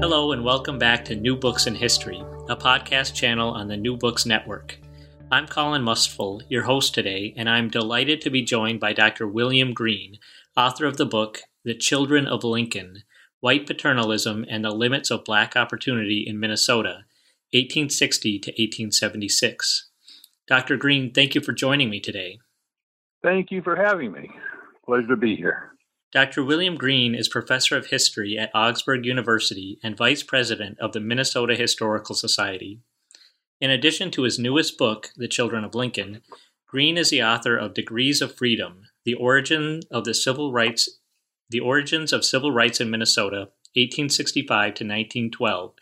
Hello, and welcome back to New Books in History, a podcast channel on the New Books Network. I'm Colin Mustful, your host today, and I'm delighted to be joined by Dr. William Green, author of the book The Children of Lincoln White Paternalism and the Limits of Black Opportunity in Minnesota, 1860 to 1876. Dr. Green, thank you for joining me today. Thank you for having me. Pleasure to be here. Dr. William Green is professor of history at Augsburg University and vice president of the Minnesota Historical Society. In addition to his newest book, The Children of Lincoln, Green is the author of Degrees of Freedom: The Origin of the Civil Rights The Origins of Civil Rights in Minnesota, 1865 to 1912,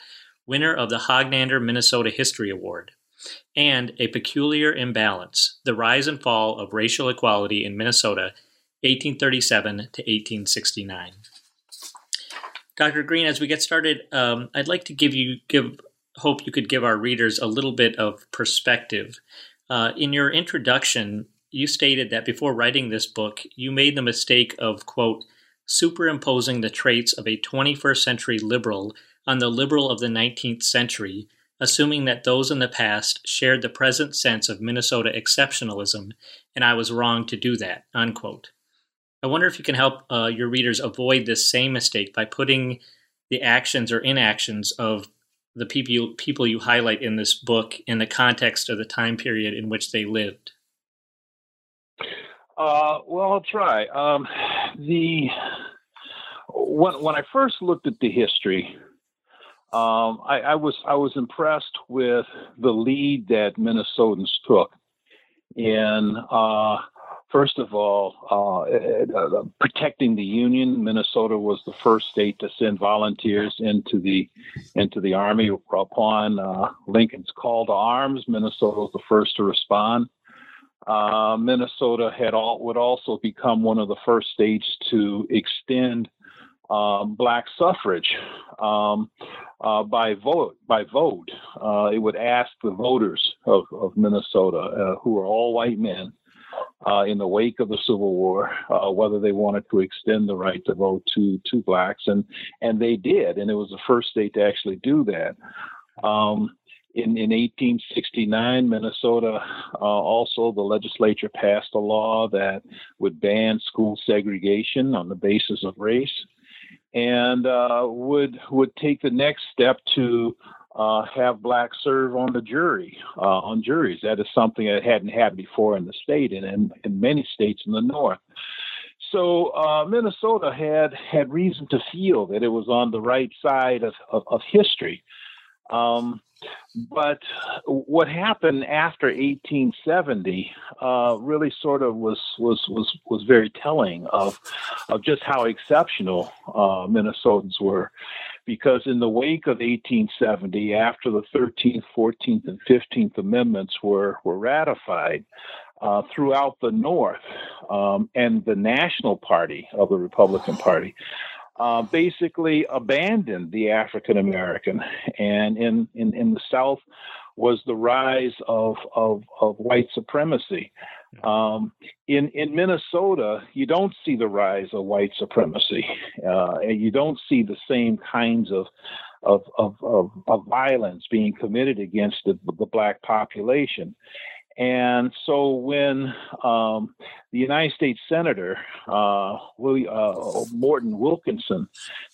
winner of the Hognander Minnesota History Award, and A Peculiar Imbalance: The Rise and Fall of Racial Equality in Minnesota 1837 to 1869. Dr. Green, as we get started, um, I'd like to give you give hope you could give our readers a little bit of perspective. Uh, in your introduction, you stated that before writing this book, you made the mistake of quote superimposing the traits of a 21st century liberal on the liberal of the 19th century, assuming that those in the past shared the present sense of Minnesota exceptionalism, and I was wrong to do that. Unquote. I wonder if you can help uh, your readers avoid this same mistake by putting the actions or inactions of the people you, people you highlight in this book in the context of the time period in which they lived. Uh, well, I'll try. Um, the when when I first looked at the history, um, I, I, was I was impressed with the lead that Minnesotans took in uh, First of all, uh, uh, protecting the Union. Minnesota was the first state to send volunteers into the into the army upon uh, Lincoln's call to arms. Minnesota was the first to respond. Uh, Minnesota had all, would also become one of the first states to extend um, black suffrage um, uh, by vote. By vote, uh, it would ask the voters of, of Minnesota, uh, who are all white men, uh, in the wake of the Civil War, uh, whether they wanted to extend the right to vote to to blacks, and and they did, and it was the first state to actually do that. Um, in, in 1869, Minnesota uh, also the legislature passed a law that would ban school segregation on the basis of race, and uh, would would take the next step to uh, have blacks serve on the jury, uh, on juries. That is something that hadn't happened before in the state and in, in many states in the North. So uh, Minnesota had had reason to feel that it was on the right side of, of, of history. Um, but what happened after 1870 uh, really sort of was was was was very telling of of just how exceptional uh, Minnesotans were because in the wake of 1870, after the 13th, 14th, and 15th Amendments were, were ratified uh, throughout the North um, and the National Party of the Republican Party, uh, basically abandoned the African American. And in, in, in the South was the rise of, of, of white supremacy. Um, in in Minnesota, you don't see the rise of white supremacy, uh, and you don't see the same kinds of of, of, of, of violence being committed against the, the black population. And so when um, the United States Senator uh, William, uh, Morton Wilkinson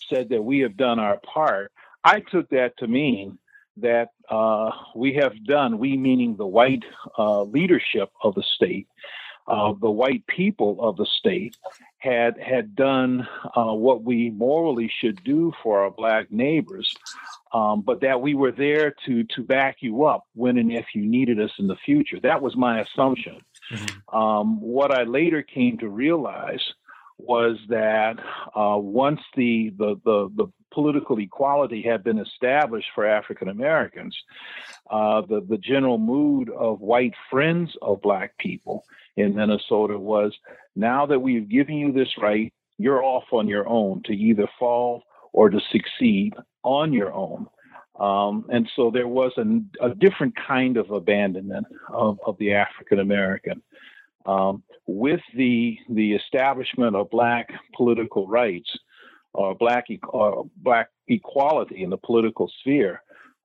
said that we have done our part, I took that to mean that uh, we have done, we meaning the white uh, leadership of the state, uh, the white people of the state, had had done uh, what we morally should do for our black neighbors um, but that we were there to to back you up when and if you needed us in the future. That was my assumption. Mm-hmm. Um, what I later came to realize was that uh, once the, the, the the political equality had been established for African Americans, uh, the the general mood of white friends of black people in Minnesota was now that we've given you this right, you're off on your own to either fall or to succeed on your own. Um, and so there was a, a, different kind of abandonment of, of the African American. Um, with the the establishment of black political rights or black or black equality in the political sphere,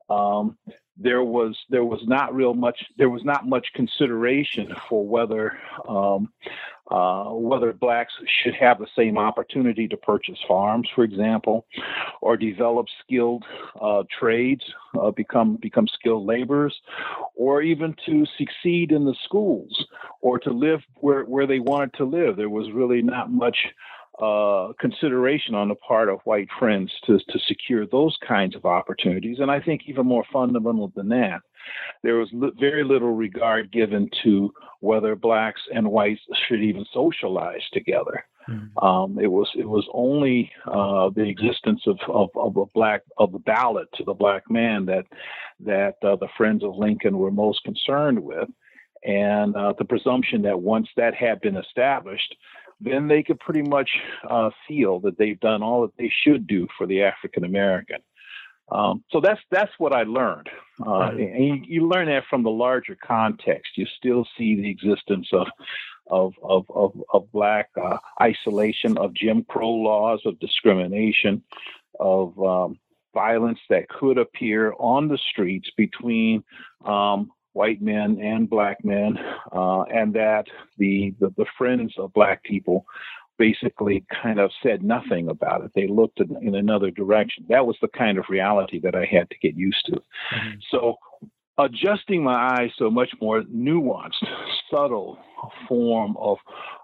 um, there was there was not real much there was not much consideration for whether um, uh, whether blacks should have the same opportunity to purchase farms, for example, or develop skilled uh, trades, uh, become become skilled laborers, or even to succeed in the schools or to live where, where they wanted to live. There was really not much uh, consideration on the part of white friends to, to secure those kinds of opportunities. And I think even more fundamental than that, there was li- very little regard given to whether blacks and whites should even socialize together. Mm-hmm. Um, it was it was only uh, the existence of, of, of a black of the ballot to the black man that that uh, the friends of Lincoln were most concerned with, and uh, the presumption that once that had been established, then they could pretty much uh, feel that they've done all that they should do for the African American. Um, so that's that's what I learned, uh, right. and you, you, learn that from the larger context. You still see the existence of of of of, of black uh, isolation, of Jim Crow laws, of discrimination, of um, violence that could appear on the streets between um, white men and black men, uh, and that the, the, the friends of black people basically kind of said nothing about it. They looked in, in, another direction. That was the kind of reality that I had to get used to. Mm-hmm. So adjusting my eyes to a much more nuanced, subtle form of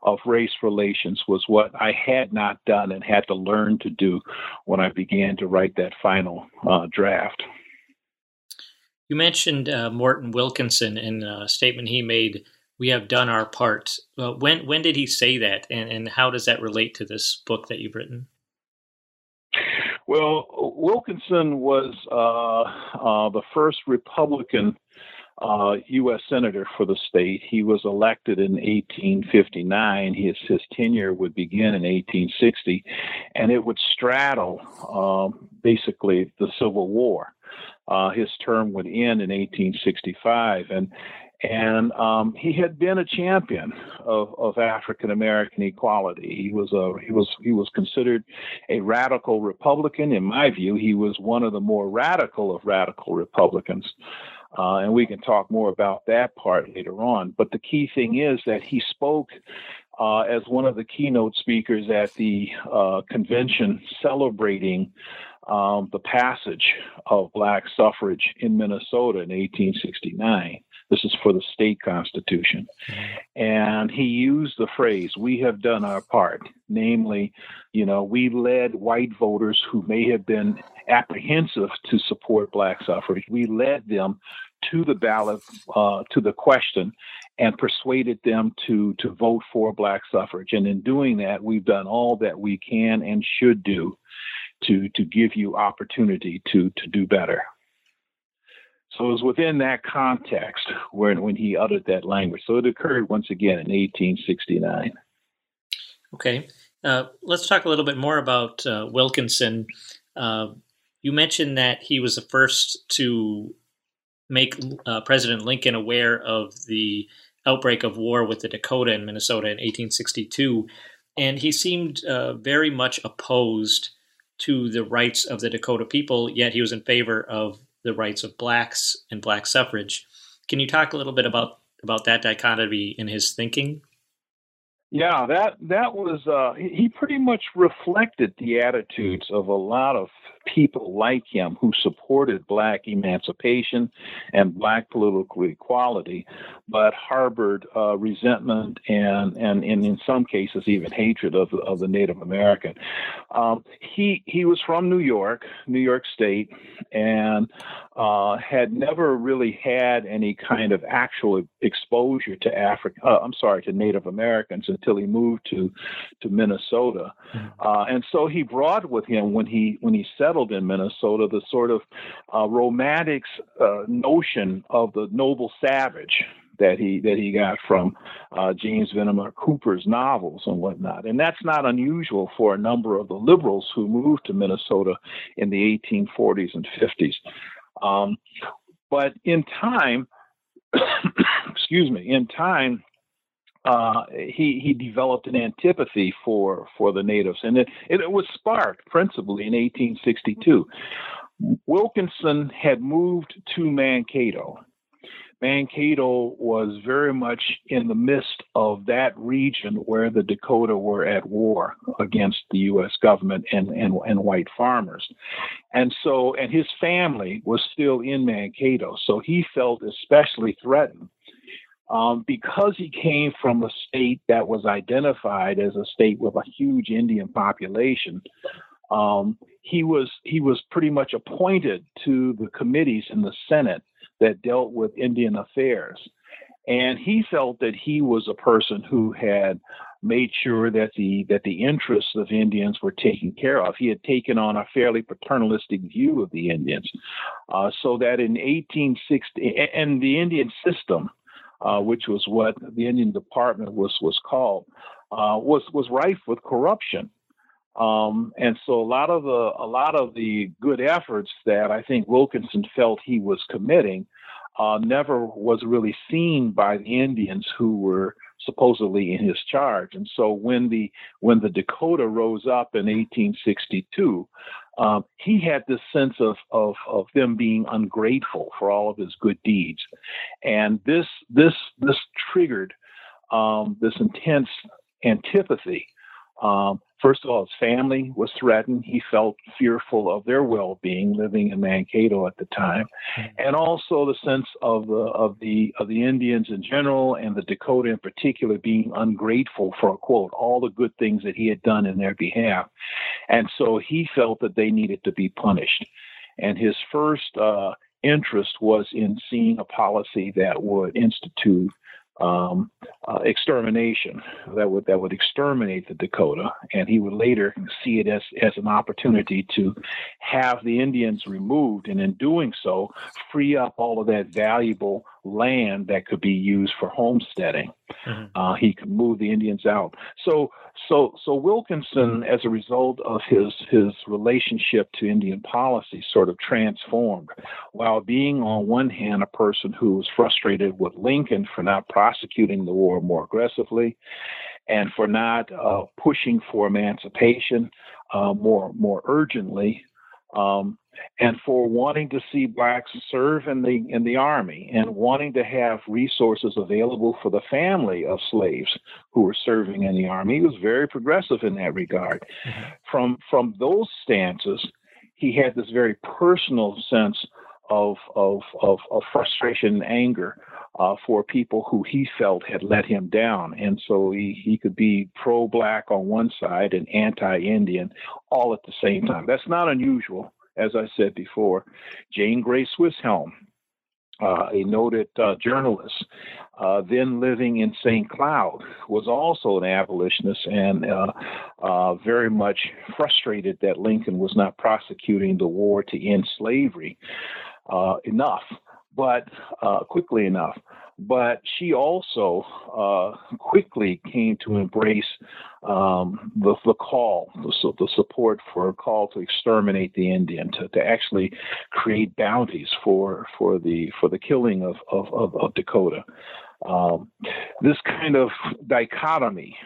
of race relations was what I had not done and had to learn to do when I began to write that final uh, draft. You mentioned uh, Morton Wilkinson in a statement he made. We have done our part. Uh, when when did he say that, and, and how does that relate to this book that you've written? Well, Wilkinson was uh, uh the first Republican U.S. Uh, senator for the state. He was elected in 1859. His, his tenure would begin in 1860, and it would straddle um, basically the Civil War. Uh, his term would end in 1865, and and um, he had been a champion of, of African American equality. He was a he was he was considered a radical Republican. In my view, he was one of the more radical of radical Republicans. Uh, and we can talk more about that part later on. But the key thing is that he spoke uh, as one of the keynote speakers at the uh, convention celebrating um, the passage of black suffrage in Minnesota in 1869. This is for the state constitution. And he used the phrase, we have done our part. Namely, you know, we led white voters who may have been apprehensive to support black suffrage. We led them to the ballot, uh, to the question, and persuaded them to, to vote for black suffrage. And in doing that, we've done all that we can and should do to to give you opportunity to to do better. So it was within that context when when he uttered that language. So it occurred once again in 1869. Okay, uh, let's talk a little bit more about uh, Wilkinson. Uh, you mentioned that he was the first to make uh, President Lincoln aware of the outbreak of war with the Dakota in Minnesota in 1862, and he seemed uh, very much opposed to the rights of the Dakota people, yet he was in favor of the rights of blacks and black suffrage. Can you talk a little bit about about that dichotomy in his thinking? Yeah, that that was uh, he pretty much reflected the attitudes of a lot of people like him who supported black emancipation and black political equality, but harbored uh, resentment and, and, and in some cases even hatred of, of the Native American. Um, he he was from New York, New York State, and uh, had never really had any kind of actual exposure to Africa. Uh, I'm sorry, to Native Americans until he moved to to Minnesota, mm-hmm. uh, and so he brought with him when he when he settled settled in Minnesota, the sort of uh, romantics uh, notion of the noble savage that he that he got from uh, James Fenimore Cooper's novels and whatnot, and that's not unusual for a number of the liberals who moved to Minnesota in the 1840s and 50s. Um, but in time, excuse me, in time, uh, he he developed an antipathy for for the natives, and it it was sparked principally in 1862. Wilkinson had moved to Mankato. Mankato was very much in the midst of that region where the Dakota were at war against the U.S. government and, and, and white farmers. And so, and his family was still in Mankato. So he felt especially threatened um, because he came from a state that was identified as a state with a huge Indian population, um, he was he was pretty much appointed to the committees in the Senate that dealt with Indian affairs, and he felt that he was a person who had made sure that the that the interests of Indians were taken care of. He had taken on a fairly paternalistic view of the Indians, uh, so that in 1860 and the Indian system uh, which was what the Indian Department was was called, uh, was was rife with corruption. Um, and so a lot of the a lot of the good efforts that I think Wilkinson felt he was committing uh, never was really seen by the Indians who were supposedly in his charge. And so when the when the Dakota rose up in 1862, um, he had this sense of, of of them being ungrateful for all of his good deeds, and this this this triggered um, this intense antipathy um, first of all, his family was threatened. He felt fearful of their well-being living in Mankato at the time, mm-hmm. and also the sense of the of the of the Indians in general and the Dakota in particular being ungrateful for quote all the good things that he had done in their behalf, and so he felt that they needed to be punished. And his first uh, interest was in seeing a policy that would institute um, uh, extermination that would that would exterminate the Dakota, and he would later see it as as an opportunity to have the Indians removed, and in doing so, free up all of that valuable land that could be used for homesteading. Mm-hmm. Uh, he could move the Indians out. So, so, so Wilkinson, as a result of his his relationship to Indian policy, sort of transformed. While being on one hand a person who was frustrated with Lincoln for not prosecuting the war more aggressively, and for not uh, pushing for emancipation uh, more more urgently. Um, and for wanting to see blacks serve in the in the army and wanting to have resources available for the family of slaves who were serving in the army. He was very progressive in that regard. Mm-hmm. From from those stances, he had this very personal sense of of of, of frustration and anger uh, for people who he felt had let him down. And so he, he could be pro black on one side and anti Indian all at the same time. That's not unusual as I said before, Jane Grey Swisshelm, uh, a noted uh, journalist, uh, then living in St. Cloud, was also an abolitionist and uh, uh, very much frustrated that Lincoln was not prosecuting the war to end slavery uh, enough, but quickly enough but she also uh, quickly came to embrace um, the, the call, the, the, support for a call to exterminate the Indian, to, to actually create bounties for for the for the killing of of, of, of Dakota. Um, this kind of dichotomy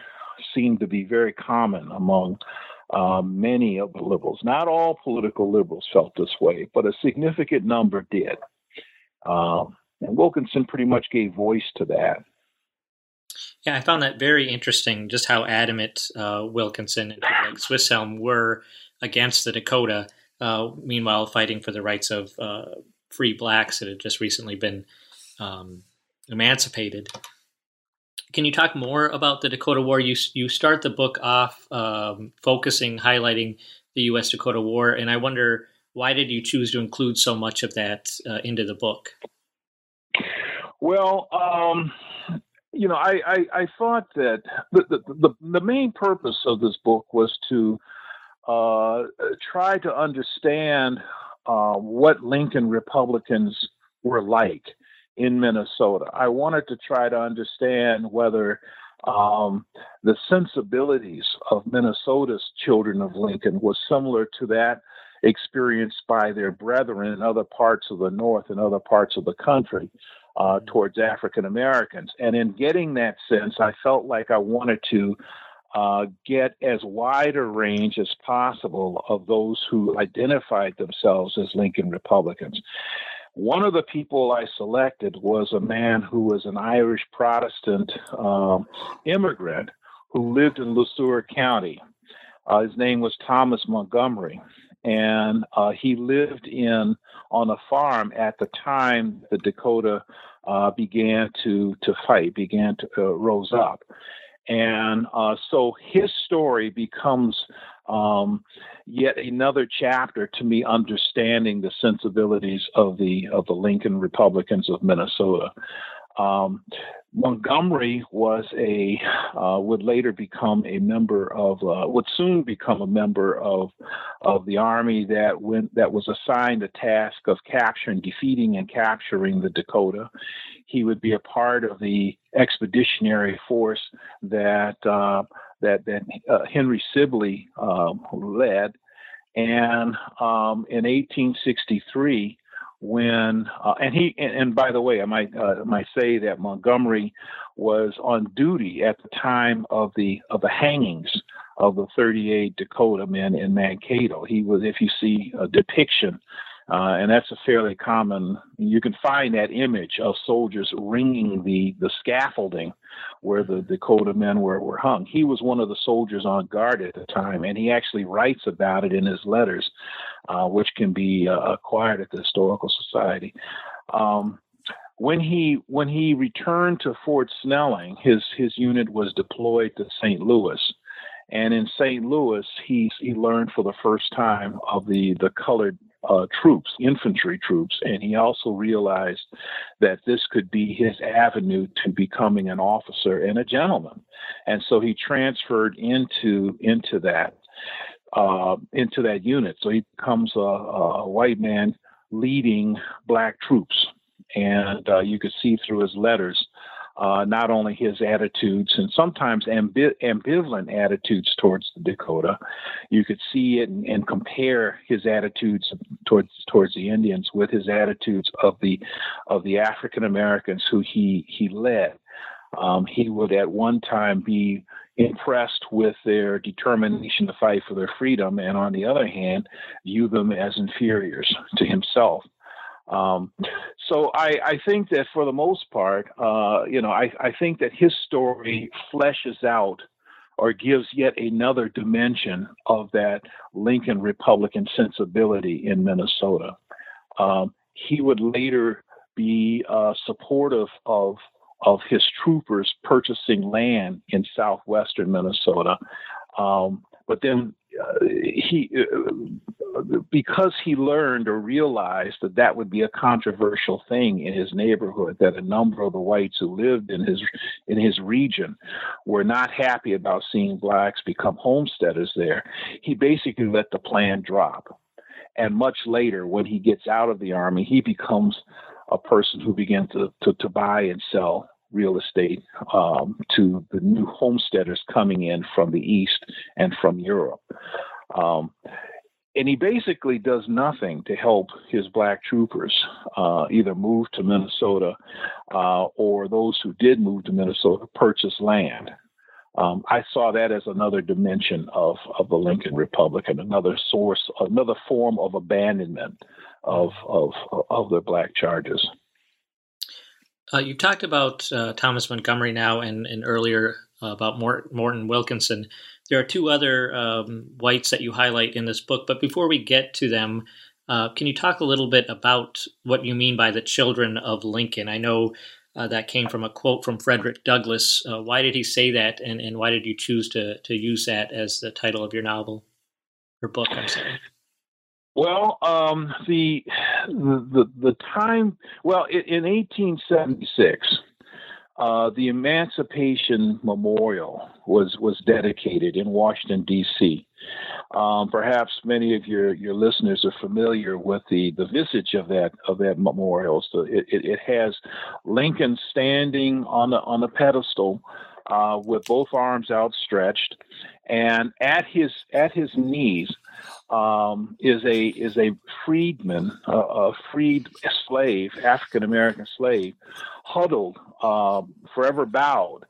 seemed to be very common among uh, many of the liberals. Not all political liberals felt this way, but a significant number did. Um, And Wilkinson pretty much gave voice to that. Yeah, I found that very interesting, just how adamant uh, Wilkinson and like Swisshelm were against the Dakota, uh, meanwhile fighting for the rights of uh, free blacks that had just recently been um, emancipated. Can you talk more about the Dakota War? You you start the book off um, focusing, highlighting the U.S. Dakota War, and I wonder why did you choose to include so much of that uh, into the book? Well, um, you know, I, I, I, thought that the, the, the, main purpose of this book was to uh, try to understand uh, what Lincoln Republicans were like in Minnesota. I wanted to try to understand whether um, the sensibilities of Minnesota's children of Lincoln was similar to that experienced by their brethren in other parts of the North and other parts of the country uh, mm-hmm. towards African Americans. And in getting that sense, I felt like I wanted to uh, get as wide a range as possible of those who identified themselves as Lincoln Republicans. One of the people I selected was a man who was an Irish Protestant um, immigrant who lived in Le Sueur County. Uh, his name was Thomas Montgomery, and uh, he lived in on a farm at the time the Dakota uh, began to to fight, began to uh, rose up, and uh, so his story becomes um, yet another chapter to me understanding the sensibilities of the of the Lincoln Republicans of Minnesota. Um, Montgomery was a uh, would later become a member of uh, would soon become a member of of the army that went that was assigned the task of capturing, defeating, and capturing the Dakota. He would be a part of the expeditionary force that uh, that that uh, Henry Sibley um, led, and um, in 1863 when uh, and he and, and, by the way, I might uh, might say that Montgomery was on duty at the time of the of the hangings of the 38 Dakota men in Mankato. He was, if you see a depiction uh, and that's a fairly common. You can find that image of soldiers ringing the the scaffolding where the Dakota men were were hung. He was one of the soldiers on guard at the time, and he actually writes about it in his letters, uh, which can be uh, acquired at the Historical Society. Um, when he when he returned to Fort Snelling, his his unit was deployed to St. Louis. And in St. Louis, he he learned for the first time of the the colored uh, troops, infantry troops, and he also realized that this could be his avenue to becoming an officer and a gentleman, and so he transferred into into that uh, into that unit. So he becomes a, a white man leading black troops, and uh, you could see through his letters uh, not only his attitudes and sometimes ambi- ambivalent attitudes towards the Dakota. You could see it and, and, compare his attitudes towards towards the Indians with his attitudes of the of the African Americans who he he led. Um, he would at one time be impressed with their determination to fight for their freedom, and on the other hand, view them as inferiors to himself. Um, so I, I, think that for the most part, uh, you know, I, I, think that his story fleshes out or gives yet another dimension of that Lincoln Republican sensibility in Minnesota. Um, he would later be uh, supportive of of his troopers purchasing land in southwestern Minnesota. Um, but then uh, he uh, because he learned or realized that that would be a controversial thing in his neighborhood that a number of the whites who lived in his in his region were not happy about seeing blacks become homesteaders there he basically let the plan drop and much later when he gets out of the army he becomes a person who began to, to, to buy and sell real estate um, to the new homesteaders coming in from the East and from Europe. Um, and he basically does nothing to help his black troopers uh, either move to Minnesota uh, or those who did move to Minnesota purchase land. Um, I saw that as another dimension of, of the Lincoln Republic and another source, another form of abandonment of, of, of the black charges. Uh, you talked about uh, Thomas Montgomery now and, and earlier uh, about Morton Wilkinson. There are two other um, whites that you highlight in this book, but before we get to them, uh, can you talk a little bit about what you mean by the children of Lincoln? I know uh, that came from a quote from Frederick Douglass. Why did he say that, and, and why did you choose to, to use that as the title of your novel or book? I'm sorry. Well, um, the, the the time. Well, in 1876, uh, the Emancipation Memorial was was dedicated in Washington D.C. Um, perhaps many of your, your listeners are familiar with the, the visage of that of that memorial. So it, it, it has Lincoln standing on the on the pedestal uh, with both arms outstretched, and at his at his knees um, is a is a freedman, a, a freed slave, African American slave, huddled, uh, forever bowed,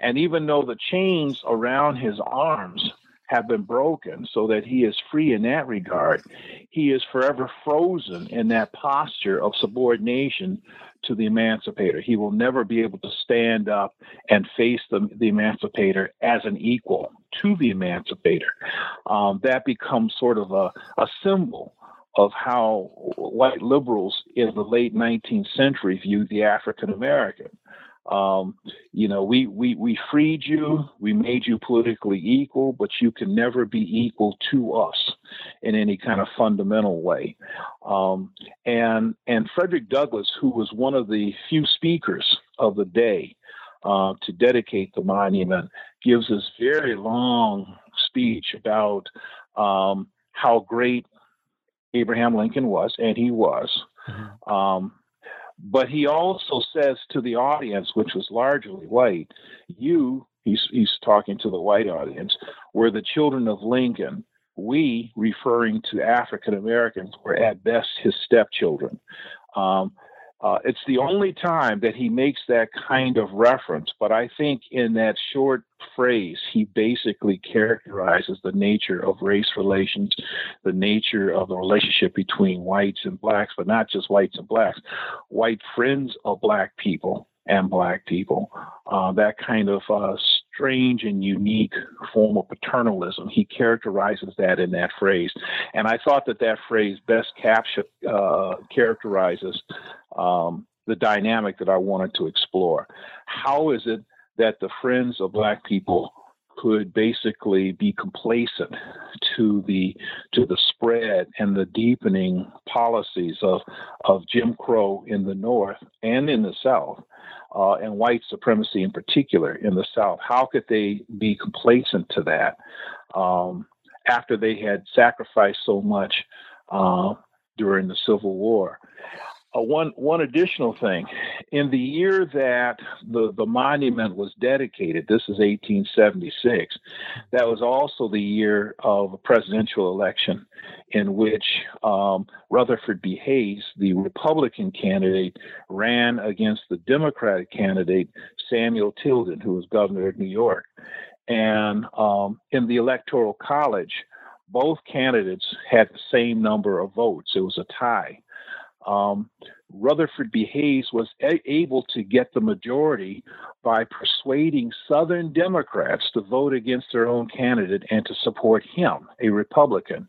and even though the chains around his arms have been broken, so that he is free in that regard, he is forever frozen in that posture of subordination to the emancipator. He will never be able to stand up and face the, the emancipator as an equal to the emancipator. Um, that becomes sort of a, a symbol of how white liberals in the late 19th century viewed the African American. Um, you know, we, we, we freed you, we made you politically equal, but you can never be equal to us in any kind of fundamental way. Um, and, and Frederick Douglass, who was one of the few speakers of the day uh, to dedicate the monument, gives this very long speech about um, how great Abraham Lincoln was, and he was. Mm-hmm. Um, but he also says to the audience, which was largely white, you, he's, he's talking to the white audience, were the children of Lincoln. We, referring to African Americans, were at best his stepchildren. Um, uh, it's the only time that he makes that kind of reference, but I think in that short phrase, he basically characterizes the nature of race relations, the nature of the relationship between whites and blacks, but not just whites and blacks, white friends of black people and black people. Uh, that kind of uh, strange and unique form of paternalism. He characterizes that in that phrase, and I thought that that phrase best capture uh, characterizes um, the dynamic that I wanted to explore. How is it that the friends of Black people could basically be complacent to the to the spread and the deepening policies of of Jim Crow in the North and in the South, uh, and white supremacy in particular in the South. How could they be complacent to that um, after they had sacrificed so much uh, during the Civil War? Uh, one one additional thing, in the year that the the monument was dedicated, this is 1876. That was also the year of a presidential election, in which um, Rutherford B. Hayes, the Republican candidate, ran against the Democratic candidate Samuel Tilden, who was governor of New York, and um, in the Electoral College, both candidates had the same number of votes. It was a tie um, Rutherford B. Hayes was a- able to get the majority by persuading Southern Democrats to vote against their own candidate and to support him, a Republican.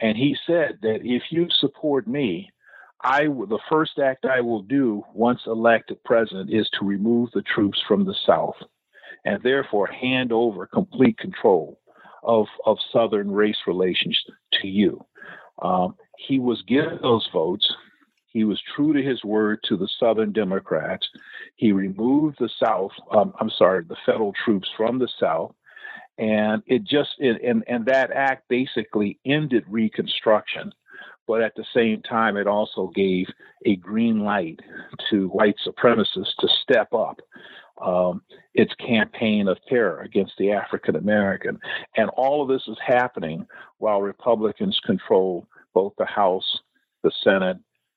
And he said that if you support me, I the first act I will do once elected president is to remove the troops from the South, and therefore hand over complete control of of Southern race relations to you. Um, he was given those votes. He was true to his word to the Southern Democrats. He removed the South, um, I'm sorry, the federal troops from the South. And it just, it, and, and that act basically ended Reconstruction. But at the same time, it also gave a green light to white supremacists to step up um, its campaign of terror against the African American. And all of this is happening while Republicans control both the House, the Senate,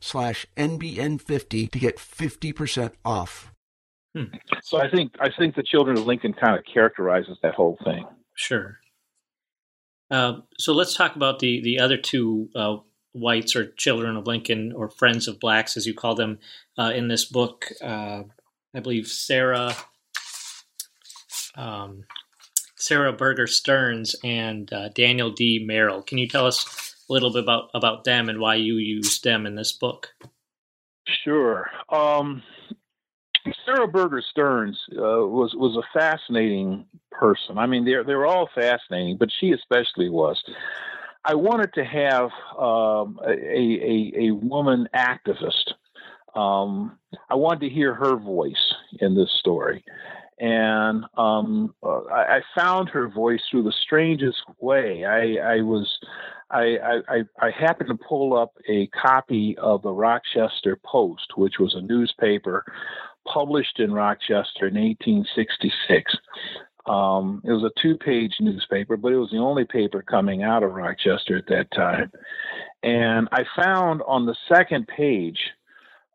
slash NBN50 to get 50% off. Hmm. So I think I think the Children of Lincoln kind of characterizes that whole thing. Sure. Uh, so let's talk about the the other two uh, whites or children of Lincoln or friends of blacks, as you call them, uh, in this book. Uh, I believe Sarah um, Sarah Burger Stearns and uh, Daniel D. Merrill. Can you tell us a little bit about about them and why you used them in this book. Sure. Um, Sarah Burger Stearns uh, was was a fascinating person. I mean, they're they're all fascinating, but she especially was. I wanted to have um, a, a, a woman activist. Um, I wanted to hear her voice in this story, and um, uh, I, I, found her voice through the strangest way. I, I was I, I, I happened to pull up a copy of the Rochester Post, which was a newspaper published in Rochester in 1866. Um, it was a two page newspaper, but it was the only paper coming out of Rochester at that time. And I found on the second page,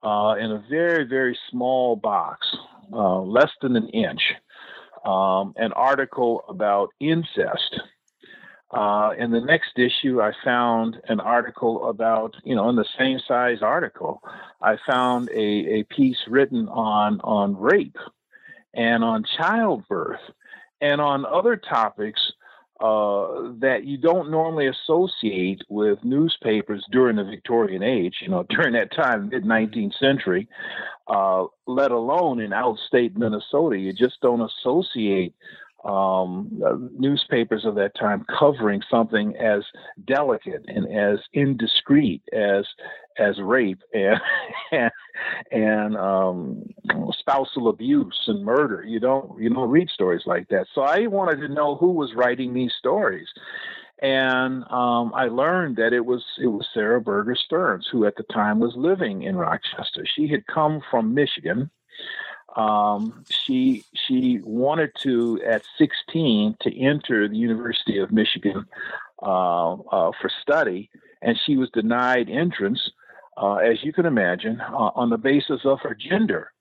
uh, in a very, very small box, uh, less than an inch, um, an article about incest. Uh, in the next issue, I found an article about, you know, in the same size article, I found a, a piece written on on rape and on childbirth and on other topics uh, that you don't normally associate with newspapers during the Victorian age, you know, during that time, mid 19th century, uh, let alone in outstate Minnesota. You just don't associate um, uh, newspapers of that time covering something as delicate and as indiscreet as as rape and and, and um, spousal abuse and murder. You don't you don't read stories like that. So I wanted to know who was writing these stories. And um, I learned that it was it was Sarah Burger Stearns, who at the time was living in Rochester. She had come from Michigan, um, she she wanted to at 16 to enter the University of Michigan uh, uh, for study, and she was denied entrance, uh, as you can imagine, uh, on the basis of her gender.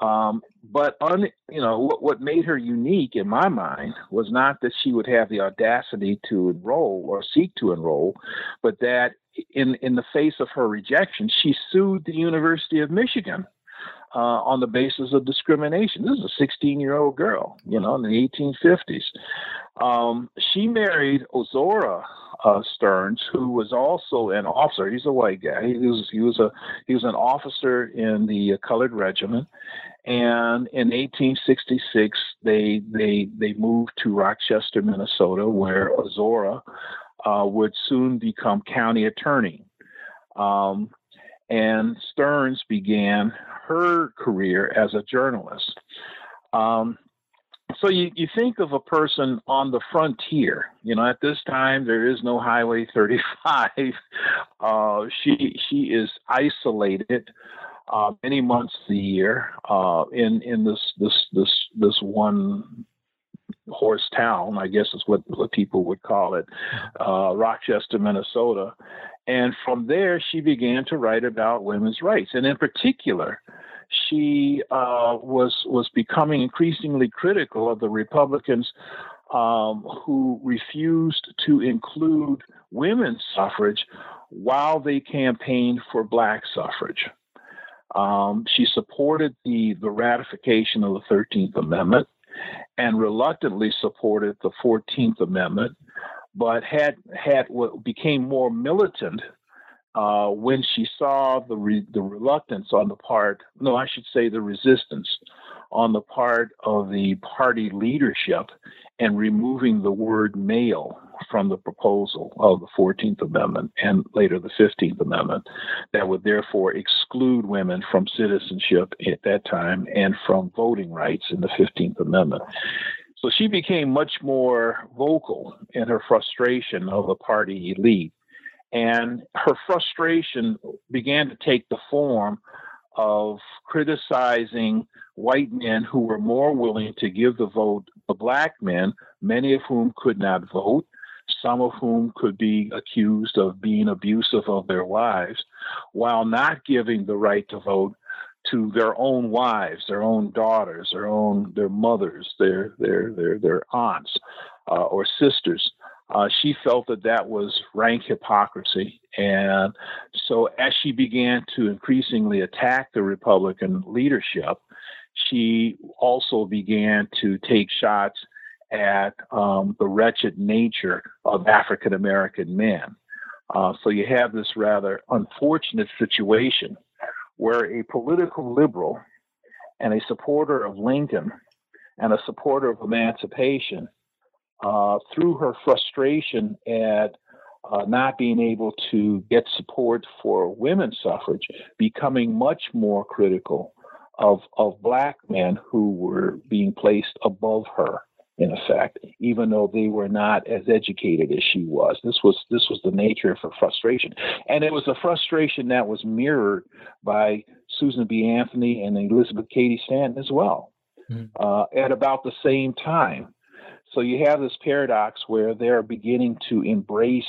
Um, but un, you know what, what made her unique in my mind was not that she would have the audacity to enroll or seek to enroll, but that in in the face of her rejection, she sued the University of Michigan uh, on the basis of discrimination. This is a 16 year old girl, you know, in the 1850s. Um, she married Ozora uh, Stearns, who was also an officer. He's a white guy. He was he was a he was an officer in the colored regiment. And in 1866, they they they moved to Rochester, Minnesota, where Ozora uh, would soon become county attorney. Um, and Stearns began her career as a journalist. Um, so you, you think of a person on the frontier. You know, at this time there is no Highway 35. Uh, she she is isolated uh, many months of the year uh, in in this this this this one horse town, I guess is what, what people would call it, uh, Rochester, Minnesota. And from there, she began to write about women's rights. And in particular, she uh, was, was becoming increasingly critical of the Republicans um, who refused to include women's suffrage while they campaigned for black suffrage. Um, she supported the, the ratification of the 13th Amendment and reluctantly supported the 14th Amendment, but had had what became more militant uh, when she saw the re- the reluctance on the part, no, I should say the resistance on the part of the party leadership and removing the word male from the proposal of the 14th Amendment and later the 15th Amendment that would therefore exclude women from citizenship at that time and from voting rights in the 15th Amendment. So she became much more vocal in her frustration of the party elite. And her frustration began to take the form of criticizing white men who were more willing to give the vote to black men, many of whom could not vote, some of whom could be accused of being abusive of their wives, while not giving the right to vote to their own wives, their own daughters, their own their mothers, their their their their aunts uh, or sisters. Uh, she felt that that was rank hypocrisy. And so, as she began to increasingly attack the Republican leadership, she also began to take shots at um, the wretched nature of African American men. Uh, so, you have this rather unfortunate situation where a political liberal and a supporter of Lincoln and a supporter of emancipation uh, through her frustration at uh, not being able to get support for women's suffrage, becoming much more critical of, of black men who were being placed above her in effect, even though they were not as educated as she was. This was this was the nature of her frustration, and it was a frustration that was mirrored by Susan B. Anthony and Elizabeth Cady Stanton as well, mm-hmm. uh, at about the same time. So you have this paradox where they're beginning to embrace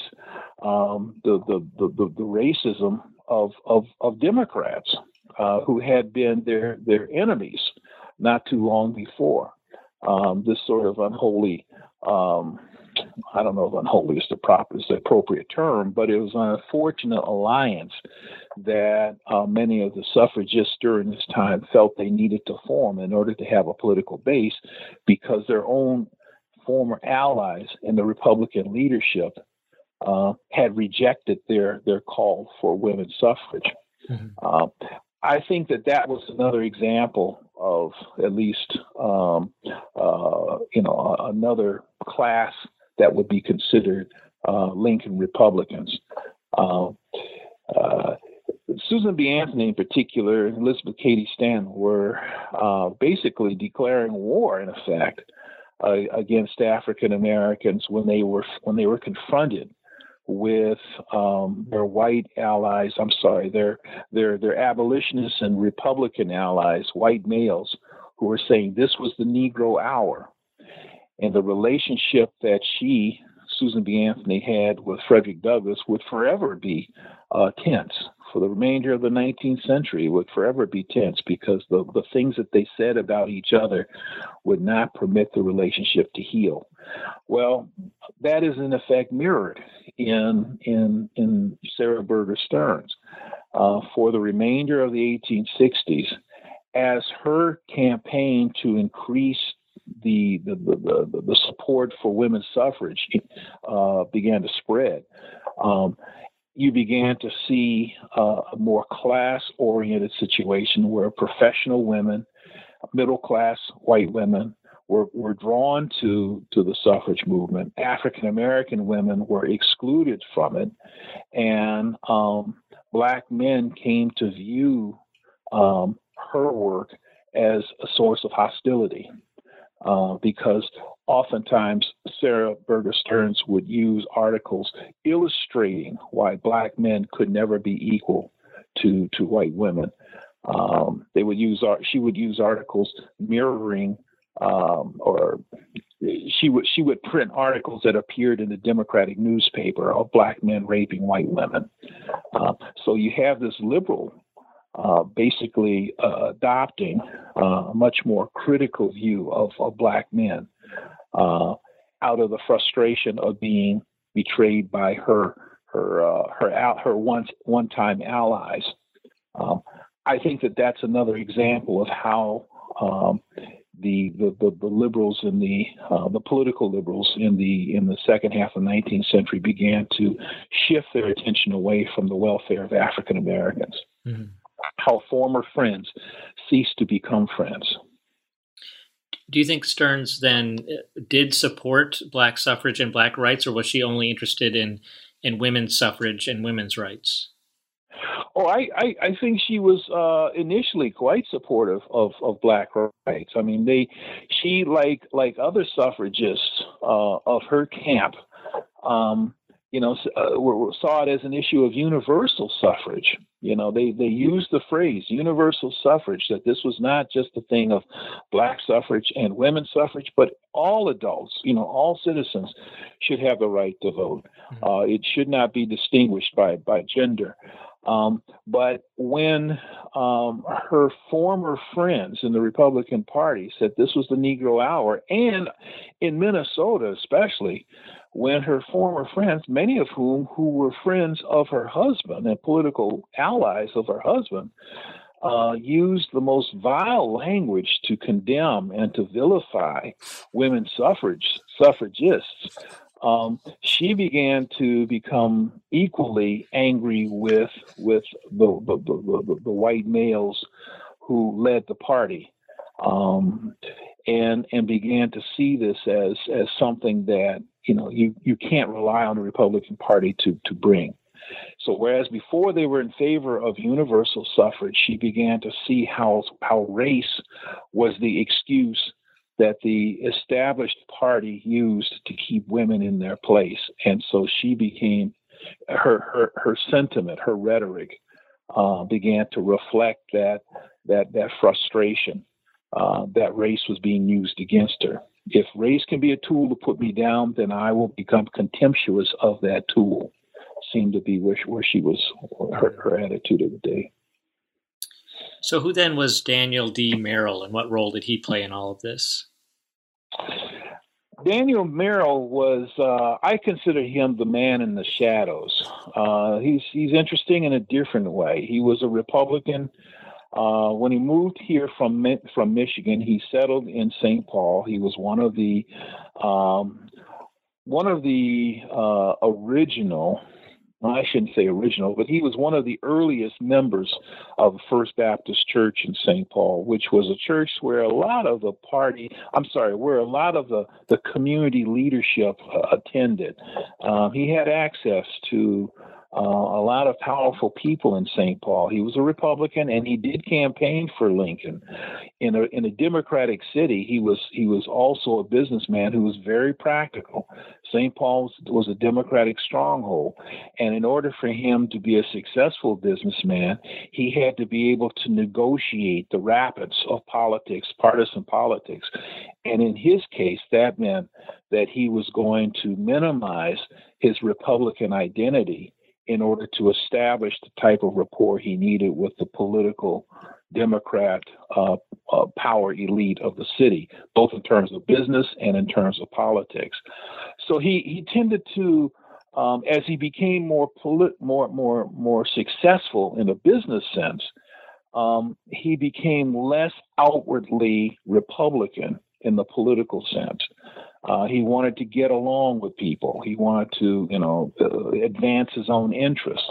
um, the, the, the, the, racism of, of, of Democrats uh, who had been their, their enemies not too long before. Um, this sort of unholy, um, I don't know if unholy is the proper is the appropriate term, but it was an unfortunate alliance that uh, many of the suffragists during this time felt they needed to form in order to have a political base because their own former allies in the Republican leadership uh, had rejected their their call for women's suffrage. Mm-hmm. Uh, I think that that was another example of at least um, uh, you know another class that would be considered uh, Lincoln Republicans. Um, uh, Susan B. Anthony, in particular, and Elizabeth Cady Stanton were uh, basically declaring war, in effect, uh, against African Americans when they were when they were confronted with um, their white allies. I'm sorry, their their their abolitionists and Republican allies, white males, who were saying this was the Negro hour, and the relationship that she Susan B. Anthony had with Frederick Douglass would forever be uh, tense for the remainder of the 19th century would forever be tense because the, the things that they said about each other would not permit the relationship to heal. Well, that is in effect mirrored in in in Sarah Burger Stearns uh, for the remainder of the 1860s, as her campaign to increase the the, the, the support for women's suffrage uh, began to spread. Um, you began to see uh, a more class oriented situation where professional women, middle class white women, were, were drawn to, to the suffrage movement. African American women were excluded from it. And um, black men came to view um, her work as a source of hostility. Uh, because oftentimes Sarah Burger Stearns would use articles illustrating why black men could never be equal to to white women. Um, they would use she would use articles mirroring um, or she would she would print articles that appeared in the Democratic newspaper of black men raping white women. Uh, so you have this liberal uh, basically uh, adopting uh, a much more critical view of, of black men uh, out of the frustration of being betrayed by her her uh, her her one one time allies. Um, I think that that's another example of how um, the, the, the, the, liberals and the the political liberals in the in the second half of the 19th century began to shift their attention away from the welfare of African Americans. Mm-hmm. How former friends cease to become friends. Do you think Stearns then uh, did support black suffrage and black rights, or was she only interested in in women's suffrage and women's rights? Oh, I, I, I think she was uh, initially quite supportive of, of black rights. I mean, they, she like like other suffragists uh, of her camp, um, you know, uh, saw it as an issue of universal suffrage. You know, they they used the phrase universal suffrage that this was not just a thing of black suffrage and women's suffrage, but all adults, you know, all citizens should have the right to vote. Mm-hmm. Uh, it should not be distinguished by by gender. Um, but when um, her former friends in the Republican Party said this was the Negro hour, and in Minnesota especially, when her former friends, many of whom who were friends of her husband and political allies of her husband, uh, used the most vile language to condemn and to vilify women suffrage suffragists um, she began to become equally angry with with the the, the, the white males who led the party, um, and and began to see this as as something that you know you you can't rely on the Republican Party to to bring. So whereas before they were in favor of universal suffrage, she began to see how how race was the excuse that the established party used to keep women in their place. And so she became her her, her sentiment, her rhetoric uh, began to reflect that that that frustration uh, that race was being used against her. If race can be a tool to put me down, then I will become contemptuous of that tool. Seemed to be where where she was her, her attitude of the day. So, who then was Daniel D. Merrill, and what role did he play in all of this? Daniel Merrill was, uh, I consider him the man in the shadows. Uh, he's he's interesting in a different way. He was a Republican. Uh, when he moved here from from Michigan, he settled in St. Paul. He was one of the um, one of the uh, original I shouldn't say original, but he was one of the earliest members of First Baptist Church in St. Paul, which was a church where a lot of the party, I'm sorry, where a lot of the, the community leadership uh, attended. Um, he had access to uh, a lot of powerful people in St. Paul. He was a Republican, and he did campaign for Lincoln. In a in a Democratic city, he was he was also a businessman who was very practical. St. Paul was, was a Democratic stronghold, and in order for him to be a successful businessman, he had to be able to negotiate the rapids of politics, partisan politics, and in his case, that meant that he was going to minimize his Republican identity in order to establish the type of rapport he needed with the political Democrat uh, uh, power elite of the city, both in terms of business and in terms of politics. So he, he tended to, um, as he became more polit- more more more successful in a business sense, um, he became less outwardly Republican in the political sense. Uh, he wanted to get along with people. He wanted to, you know, uh, advance his own interests.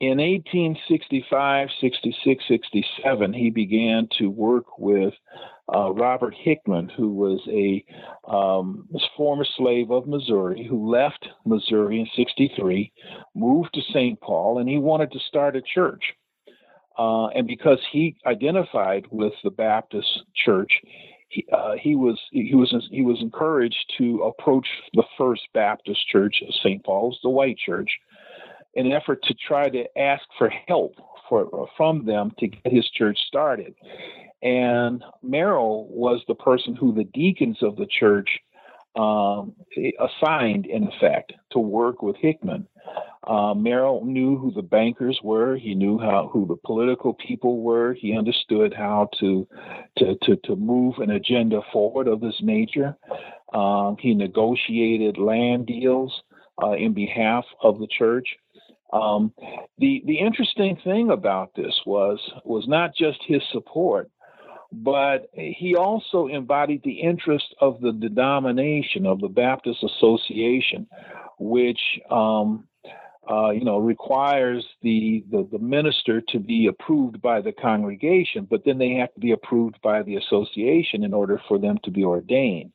In 1865, 66, 67, he began to work with uh, Robert Hickman, who was a um, former slave of Missouri, who left Missouri in 63, moved to St. Paul, and he wanted to start a church. Uh, and because he identified with the Baptist church, uh, he was he was he was encouraged to approach the First Baptist Church of St. Paul's, the white church, in an effort to try to ask for help for from them to get his church started. And Merrill was the person who the deacons of the church um, assigned, in effect, to work with Hickman. Uh, Merrill knew who the bankers were. He knew how who the political people were. He understood how to to to, to move an agenda forward of this nature. Um, he negotiated land deals uh, in behalf of the church. Um, the the interesting thing about this was was not just his support, but he also embodied the interest of the denomination of the Baptist Association, which um, uh, you know requires the, the the minister to be approved by the congregation, but then they have to be approved by the association in order for them to be ordained.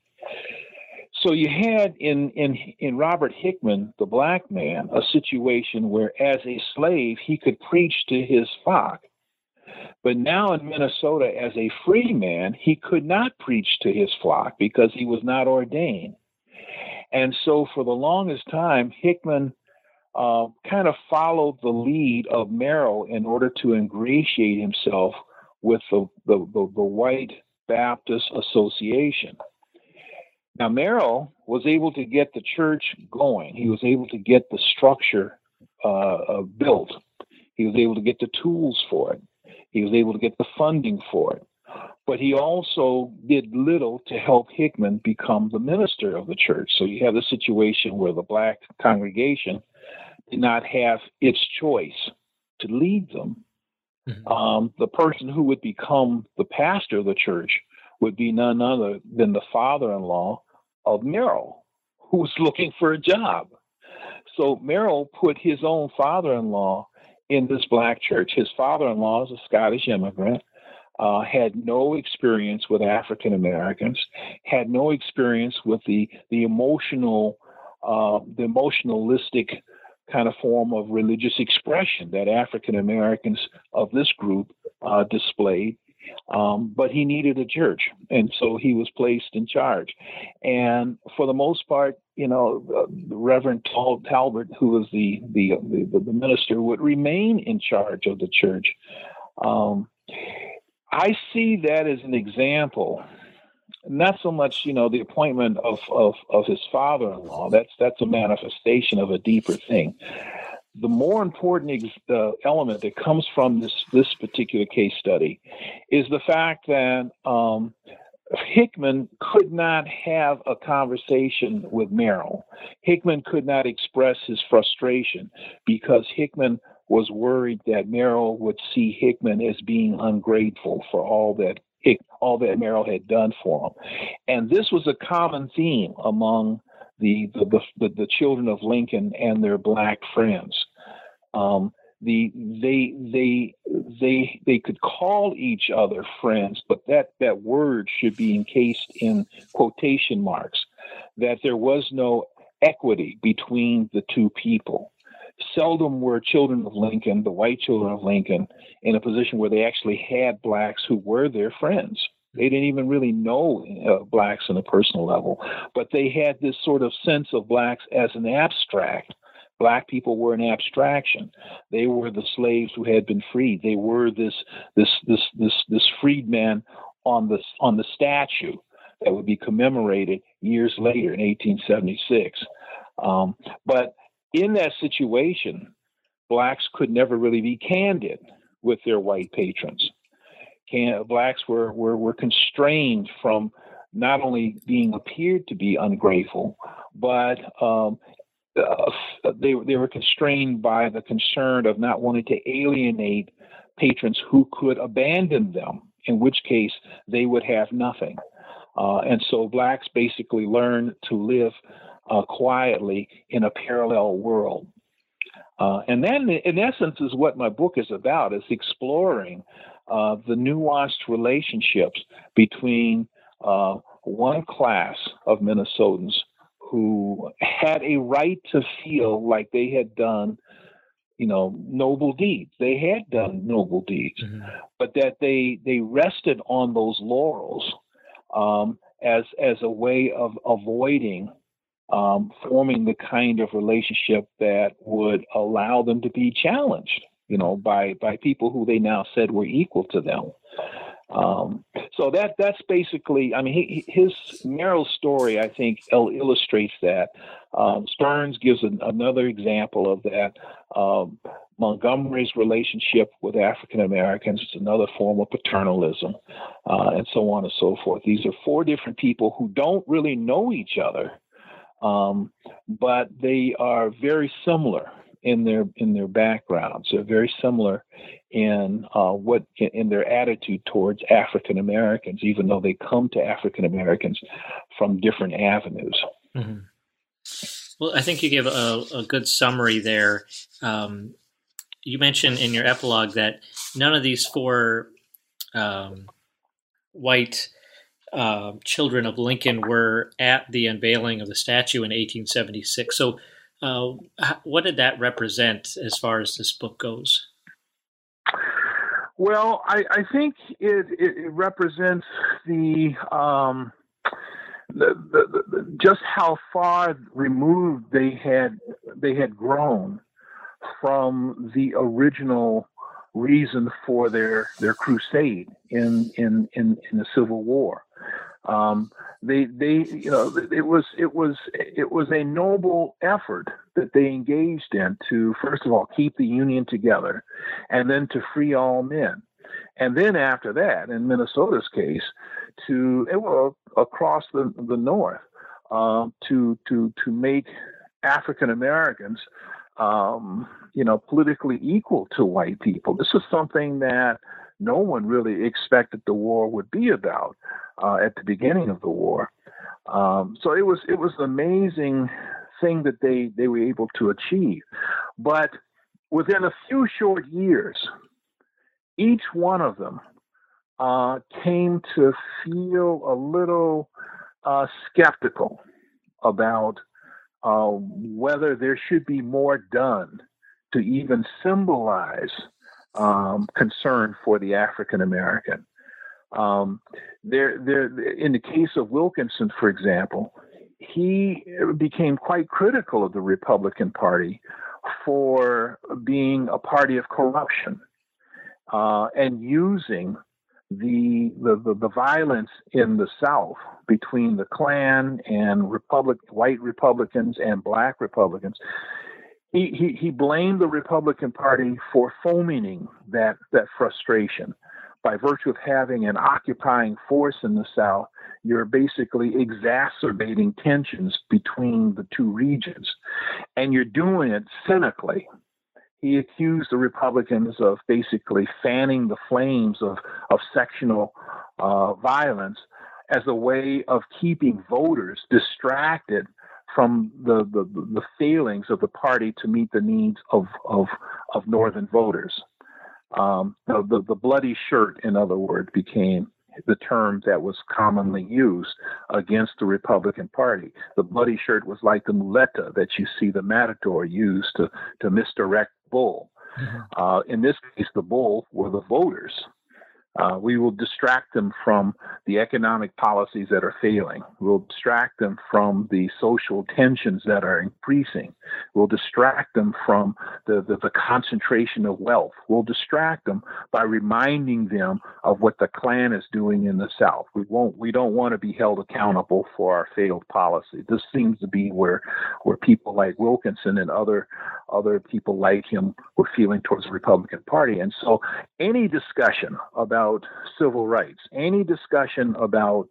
So you had in in in Robert Hickman, the black man, a situation where, as a slave, he could preach to his flock, but now in Minnesota, as a free man, he could not preach to his flock because he was not ordained. And so, for the longest time, Hickman uh, kind of followed the lead of Merrill in order to ingratiate himself with the, the, the, the White Baptist Association. Now, Merrill was able to get the church going. He was able to get the structure uh, uh, built. He was able to get the tools for it. He was able to get the funding for it. But he also did little to help Hickman become the minister of the church. So you have the situation where the black congregation did not have its choice to lead them. Mm-hmm. Um, the person who would become the pastor of the church would be none other than the father in law of Merrill, who was looking for a job. So Merrill put his own father in law in this black church. His father in law is a Scottish immigrant. Uh, had no experience with African Americans, had no experience with the the emotional, uh, the emotionalistic kind of form of religious expression that African Americans of this group uh, displayed. Um, but he needed a church, and so he was placed in charge. And for the most part, you know, uh, Reverend Tal- Talbert, who was the, the, the the minister, would remain in charge of the church. Um, I see that as an example not so much you know the appointment of of, of his father-in-law that's that's a manifestation of a deeper thing the more important uh, element that comes from this this particular case study is the fact that um, Hickman could not have a conversation with Merrill. Hickman could not express his frustration because Hickman was worried that Merrill would see Hickman as being ungrateful for all that all that Merrill had done for him. And this was a common theme among the the, the, the children of Lincoln and their black friends. Um, the they they they they could call each other friends, but that that word should be encased in quotation marks. That there was no equity between the two people seldom were children of Lincoln, the white children of Lincoln, in a position where they actually had blacks who were their friends. They didn't even really know uh, blacks on a personal level, but they had this sort of sense of blacks as an abstract. Black people were an abstraction. They were the slaves who had been freed. They were this this this this this freedman on the on the statue that would be commemorated years later in 1876. Um, but in that situation, blacks could never really be candid with their white patrons. Can, blacks were, were, were constrained from not only being appeared to be ungrateful, but um, uh, they, they were constrained by the concern of not wanting to alienate patrons who could abandon them, in which case they would have nothing. Uh, and so blacks basically learned to live uh, quietly in a parallel world. Uh, and that, in essence, is what my book is about: is exploring uh, the nuanced relationships between one class of Minnesotans who had a right to feel like they had done, you know, noble deeds. They had done noble deeds, mm-hmm. but that they they rested on those laurels um, as as a way of avoiding um, forming the kind of relationship that would allow them to be challenged, you know, by by people who they now said were equal to them. Um, so that that's basically, I mean, he, his Merrill's story, I think, illustrates that. Um, Stearns gives an, another example of that. Um, Montgomery's relationship with African Americans is another form of paternalism, uh, and so on and so forth. These are four different people who don't really know each other, um, but they are very similar in their in their backgrounds. They're very similar in uh, what in their attitude towards African Americans, even though they come to African Americans from different avenues. Mm-hmm. Well, I think you give a, a good summary there. Um, you mentioned in your epilogue that none of these four um, white uh, children of Lincoln were at the unveiling of the statue in 1876. So, uh, what did that represent as far as this book goes? Well, I, I think it, it, represents the, um, the, the, the, just how far removed they had they had grown from the original reason for their their crusade in in in, in the Civil War. Um, they they you know it was it was it was a noble effort that they engaged in to first of all keep the union together, and then to free all men, and then after that, in Minnesota's case, to well across the the north, uh, to to to make African Americans um, you know, politically equal to white people. This is something that no one really expected the war would be about uh, at the beginning of the war. Um, so it was it was an amazing thing that they they were able to achieve. But within a few short years, each one of them uh, came to feel a little uh, skeptical about uh, whether there should be more done to even symbolize um, concern for the African American. Um, there, there, in the case of Wilkinson, for example, he became quite critical of the Republican Party for being a party of corruption uh, and using the, the, the, violence in the South between the Klan and Republic, white Republicans and black Republicans. He, he, he blamed the Republican Party for fomenting that, that frustration. By virtue of having an occupying force in the South, you're basically exacerbating tensions between the two regions. And you're doing it cynically he accused the Republicans of basically fanning the flames of, of sectional uh, violence as a way of keeping voters distracted from the, the, the failings of the party to meet the needs of, of, of Northern voters. Um, the, the, the bloody shirt, in other words, became the term that was commonly used against the Republican Party. The bloody shirt was like the muleta that you see the matador use to, to misdirect bull. Mm-hmm. Uh, in this case, the bull were the voters uh, we will distract them from the economic policies that are failing. We'll distract them from the social tensions that are increasing. We'll distract them from the, the, the, concentration of wealth. We'll distract them by reminding them of what the Klan is doing in the South. We won't. We don't want to be held accountable for our failed policy. This seems to be where where people like Wilkinson and other other people like him were feeling towards the Republican Party. And so, any discussion about about civil rights, any discussion about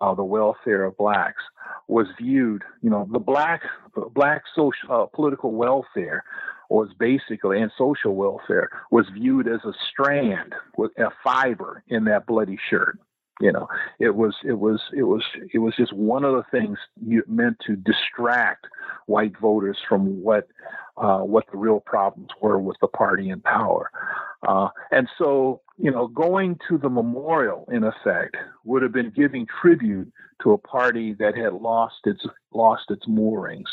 uh, the welfare of blacks was viewed, you know, the black black social uh, political welfare was basically and social welfare was viewed as a strand with a fiber in that bloody shirt. You know, it was it was it was it was just one of the things you meant to distract white voters from what uh, what the real problems were with the party in power. Uh, and so, you know, going to the memorial, in effect, would have been giving tribute to a party that had lost its lost its moorings,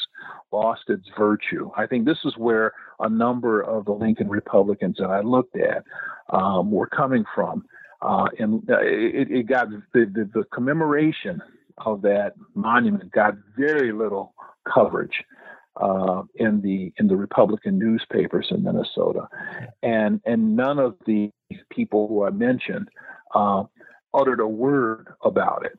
lost its virtue. I think this is where a number of the Lincoln Republicans that I looked at um, were coming from. Uh, and uh, it, it, got the, the, the commemoration of that monument got very little coverage uh, in the in the Republican newspapers in Minnesota, and and none of the people who I mentioned uh, uttered a word about it.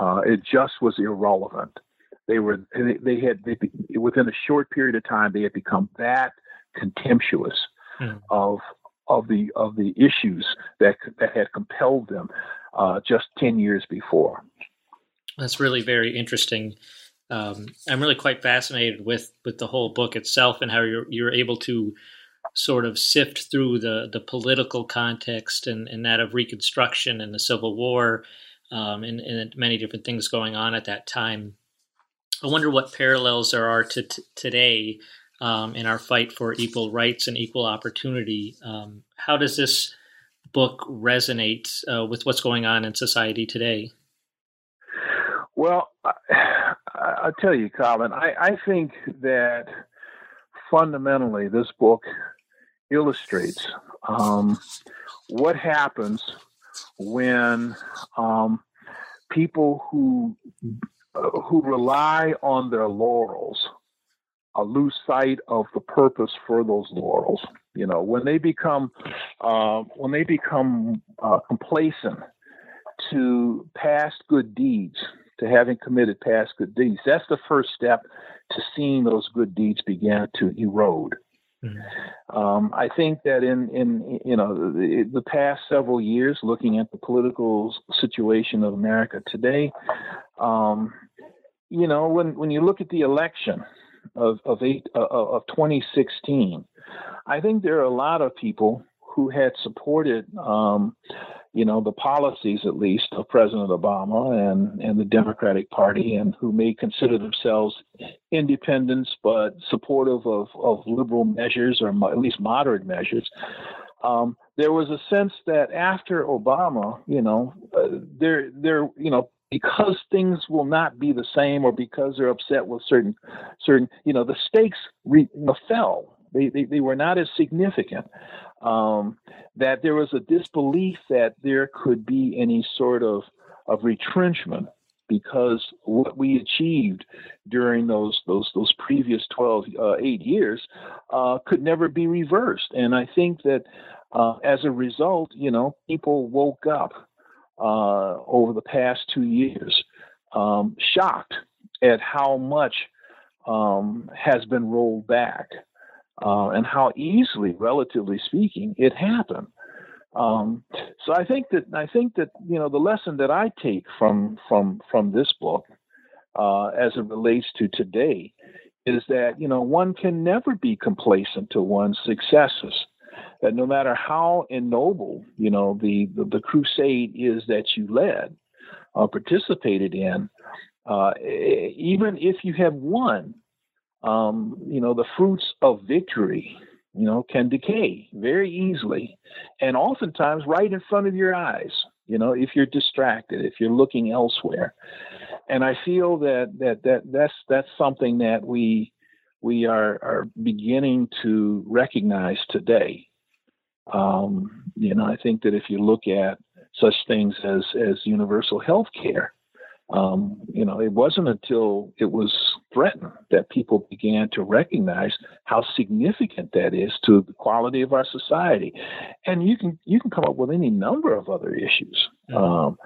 Uh, it just was irrelevant. They were they, they had they, within a short period of time they had become that contemptuous mm. of of the of the issues that that had compelled them uh, just ten years before. That's really very interesting um, I'm really quite fascinated with with the whole book itself and how you're you're able to sort of sift through the the political context and, and that of Reconstruction and the Civil War um, and, and, many different things going on at that time. I wonder what parallels there are to t- today um, in our fight for equal rights and equal opportunity. Um, how does this book resonate uh, with what's going on in society today? Well, I, will tell you, Colin, I, I think that fundamentally this book illustrates um, what happens when um, people who who rely on their laurels uh, lose sight of the purpose for those laurels. You know, when they become uh, when they become uh, complacent to past good deeds, to having committed past good deeds, that's the first step to seeing those good deeds begin to erode. Mm-hmm. Um, I think that in, in you know the, the, past several years, looking at the political situation of America today, um, you know when when you look at the election of of eight uh, of 2016, I think there are a lot of people who had supported um, you know, the policies at least of President Obama and, and the Democratic Party, and who may consider themselves independents but supportive of, of liberal measures or mo- at least moderate measures. Um, there was a sense that after Obama, you know, uh, there, there, you know, because things will not be the same, or because they're upset with certain, certain, you know, the stakes re- fell. They, they, they were not as significant um, that there was a disbelief that there could be any sort of, of retrenchment because what we achieved during those those those previous 12 uh, eight years uh, could never be reversed and i think that uh, as a result you know people woke up uh, over the past two years um, shocked at how much um, has been rolled back uh, and how easily, relatively speaking, it happened. Um, so I think that I think that you know the lesson that I take from from from this book, uh, as it relates to today, is that you know one can never be complacent to one's successes. That no matter how ennobled you know the the, the crusade is that you led, uh, participated in, uh, even if you have won, um, you know, the fruits of victory, you know, can decay very easily and oftentimes right in front of your eyes, you know, if you're distracted, if you're looking elsewhere. And I feel that that, that that's that's something that we we are, are beginning to recognize today. Um, you know, I think that if you look at such things as as universal health care, um, you know, it wasn't until it was threatened that people began to recognize how significant that is to the quality of our society. And you can you can come up with any number of other issues um,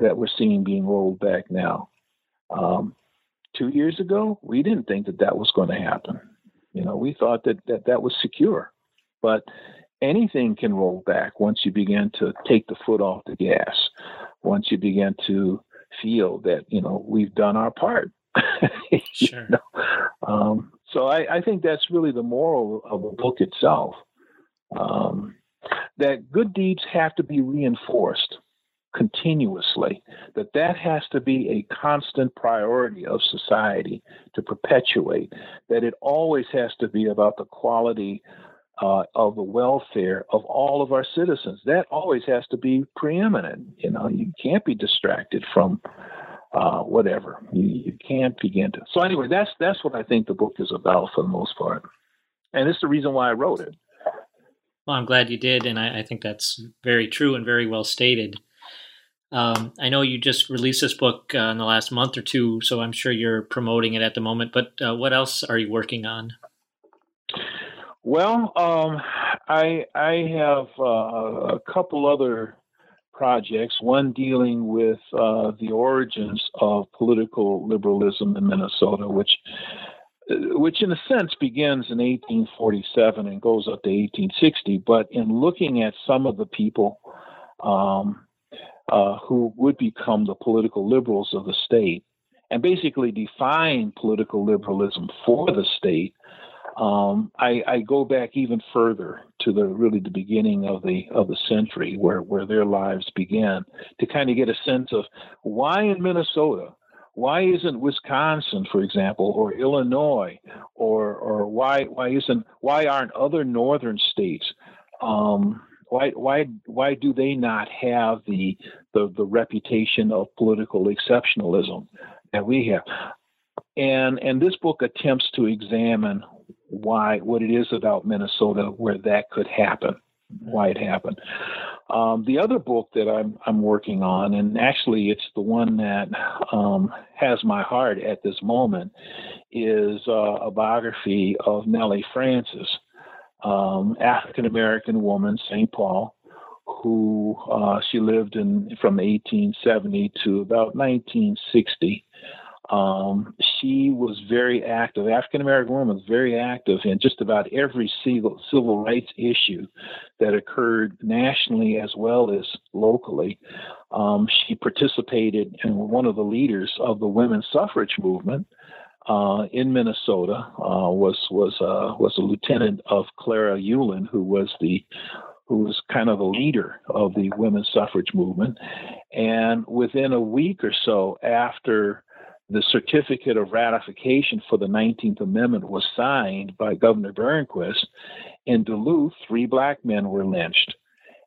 that we're seeing being rolled back now. Um, two years ago, we didn't think that that was going to happen. You know, we thought that that, that was secure, but anything can roll back once you begin to take the foot off the gas. Once you begin to feel that you know we've done our part. sure. know? um, so I, I, think that's really the moral of the book itself. Um, that good deeds have to be reinforced continuously. That that has to be a constant priority of society to perpetuate. That it always has to be about the quality uh, of the welfare of all of our citizens. That always has to be preeminent. You know, you can't be distracted from uh, whatever. You, you can't begin to. So anyway, that's that's what I think the book is about for the most part, and it's the reason why I wrote it. Well, I'm glad you did, and I, I think that's very true and very well stated. Um, I know you just released this book uh, in the last month or two, so I'm sure you're promoting it at the moment. But uh, what else are you working on? Well, um, I I have uh, a couple other projects. One dealing with uh, the origins of political liberalism in Minnesota, which which in a sense begins in 1847 and goes up to 1860. But in looking at some of the people um, uh, who would become the political liberals of the state, and basically define political liberalism for the state, um, I, I, go back even further to the really the beginning of the of the century where where their lives began to kind of get a sense of why in Minnesota why isn't Wisconsin, for example, or Illinois, or or why why isn't why aren't other northern states um, why why why do they not have the the, the reputation of political exceptionalism that we have? And and this book attempts to examine why what it is about Minnesota where that could happen, why it happened. Um, the other book that I'm I'm working on, and actually it's the one that um, has my heart at this moment, is uh, a biography of Nellie Francis um, African American woman, St. Paul, who uh, she lived in from 1870 to about 1960. Um, she was very active. African American woman was very active in just about every civil, civil rights issue that occurred nationally as well as locally. Um, she participated and one of the leaders of the women's suffrage movement uh, in Minnesota uh, was was uh, was a lieutenant of Clara Ueland, who was the who was kind of the leader of the women's suffrage movement. And within a week or so after the certificate of ratification for the 19th Amendment was signed by Governor Burnquist, in Duluth, three black men were lynched.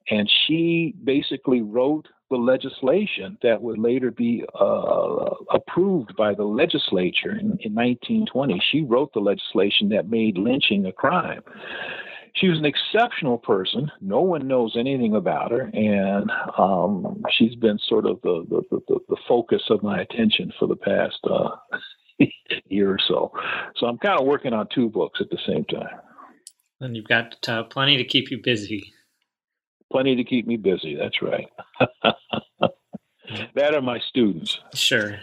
And she basically wrote the legislation that would later be uh, approved by the legislature in, in 1920. She wrote the legislation that made lynching a crime. She was an exceptional person. No one knows anything about her, and um, she's been sort of the, the, the, the, focus of my attention for the past uh, year or so. So I'm kind of working on two books at the same time. And you've got uh, plenty to keep you busy plenty to keep me busy. That's right. that are my students. Sure.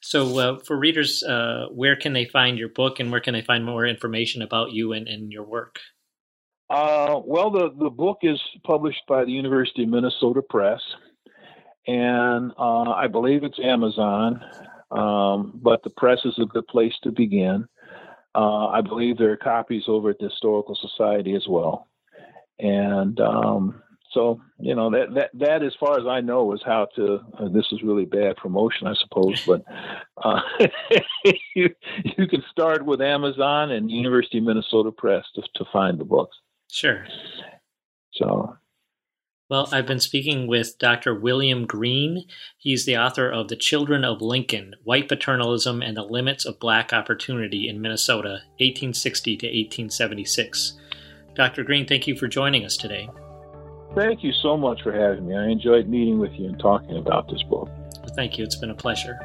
So, uh, for readers, uh, where can they find your book and where can they find more information about you and, and your work? Uh, well, the, the book is published by the University of Minnesota Press, and uh, I believe it's Amazon, um, but the press is a good place to begin. Uh, I believe there are copies over at the Historical Society as well and um, so you know that that that as far as I know is how to. Uh, this is really bad promotion, I suppose, but uh, you you can start with Amazon and University of Minnesota Press to to find the books. Sure. So. Well, I've been speaking with Dr. William Green. He's the author of The Children of Lincoln White Paternalism and the Limits of Black Opportunity in Minnesota, 1860 to 1876. Dr. Green, thank you for joining us today. Thank you so much for having me. I enjoyed meeting with you and talking about this book. Thank you. It's been a pleasure.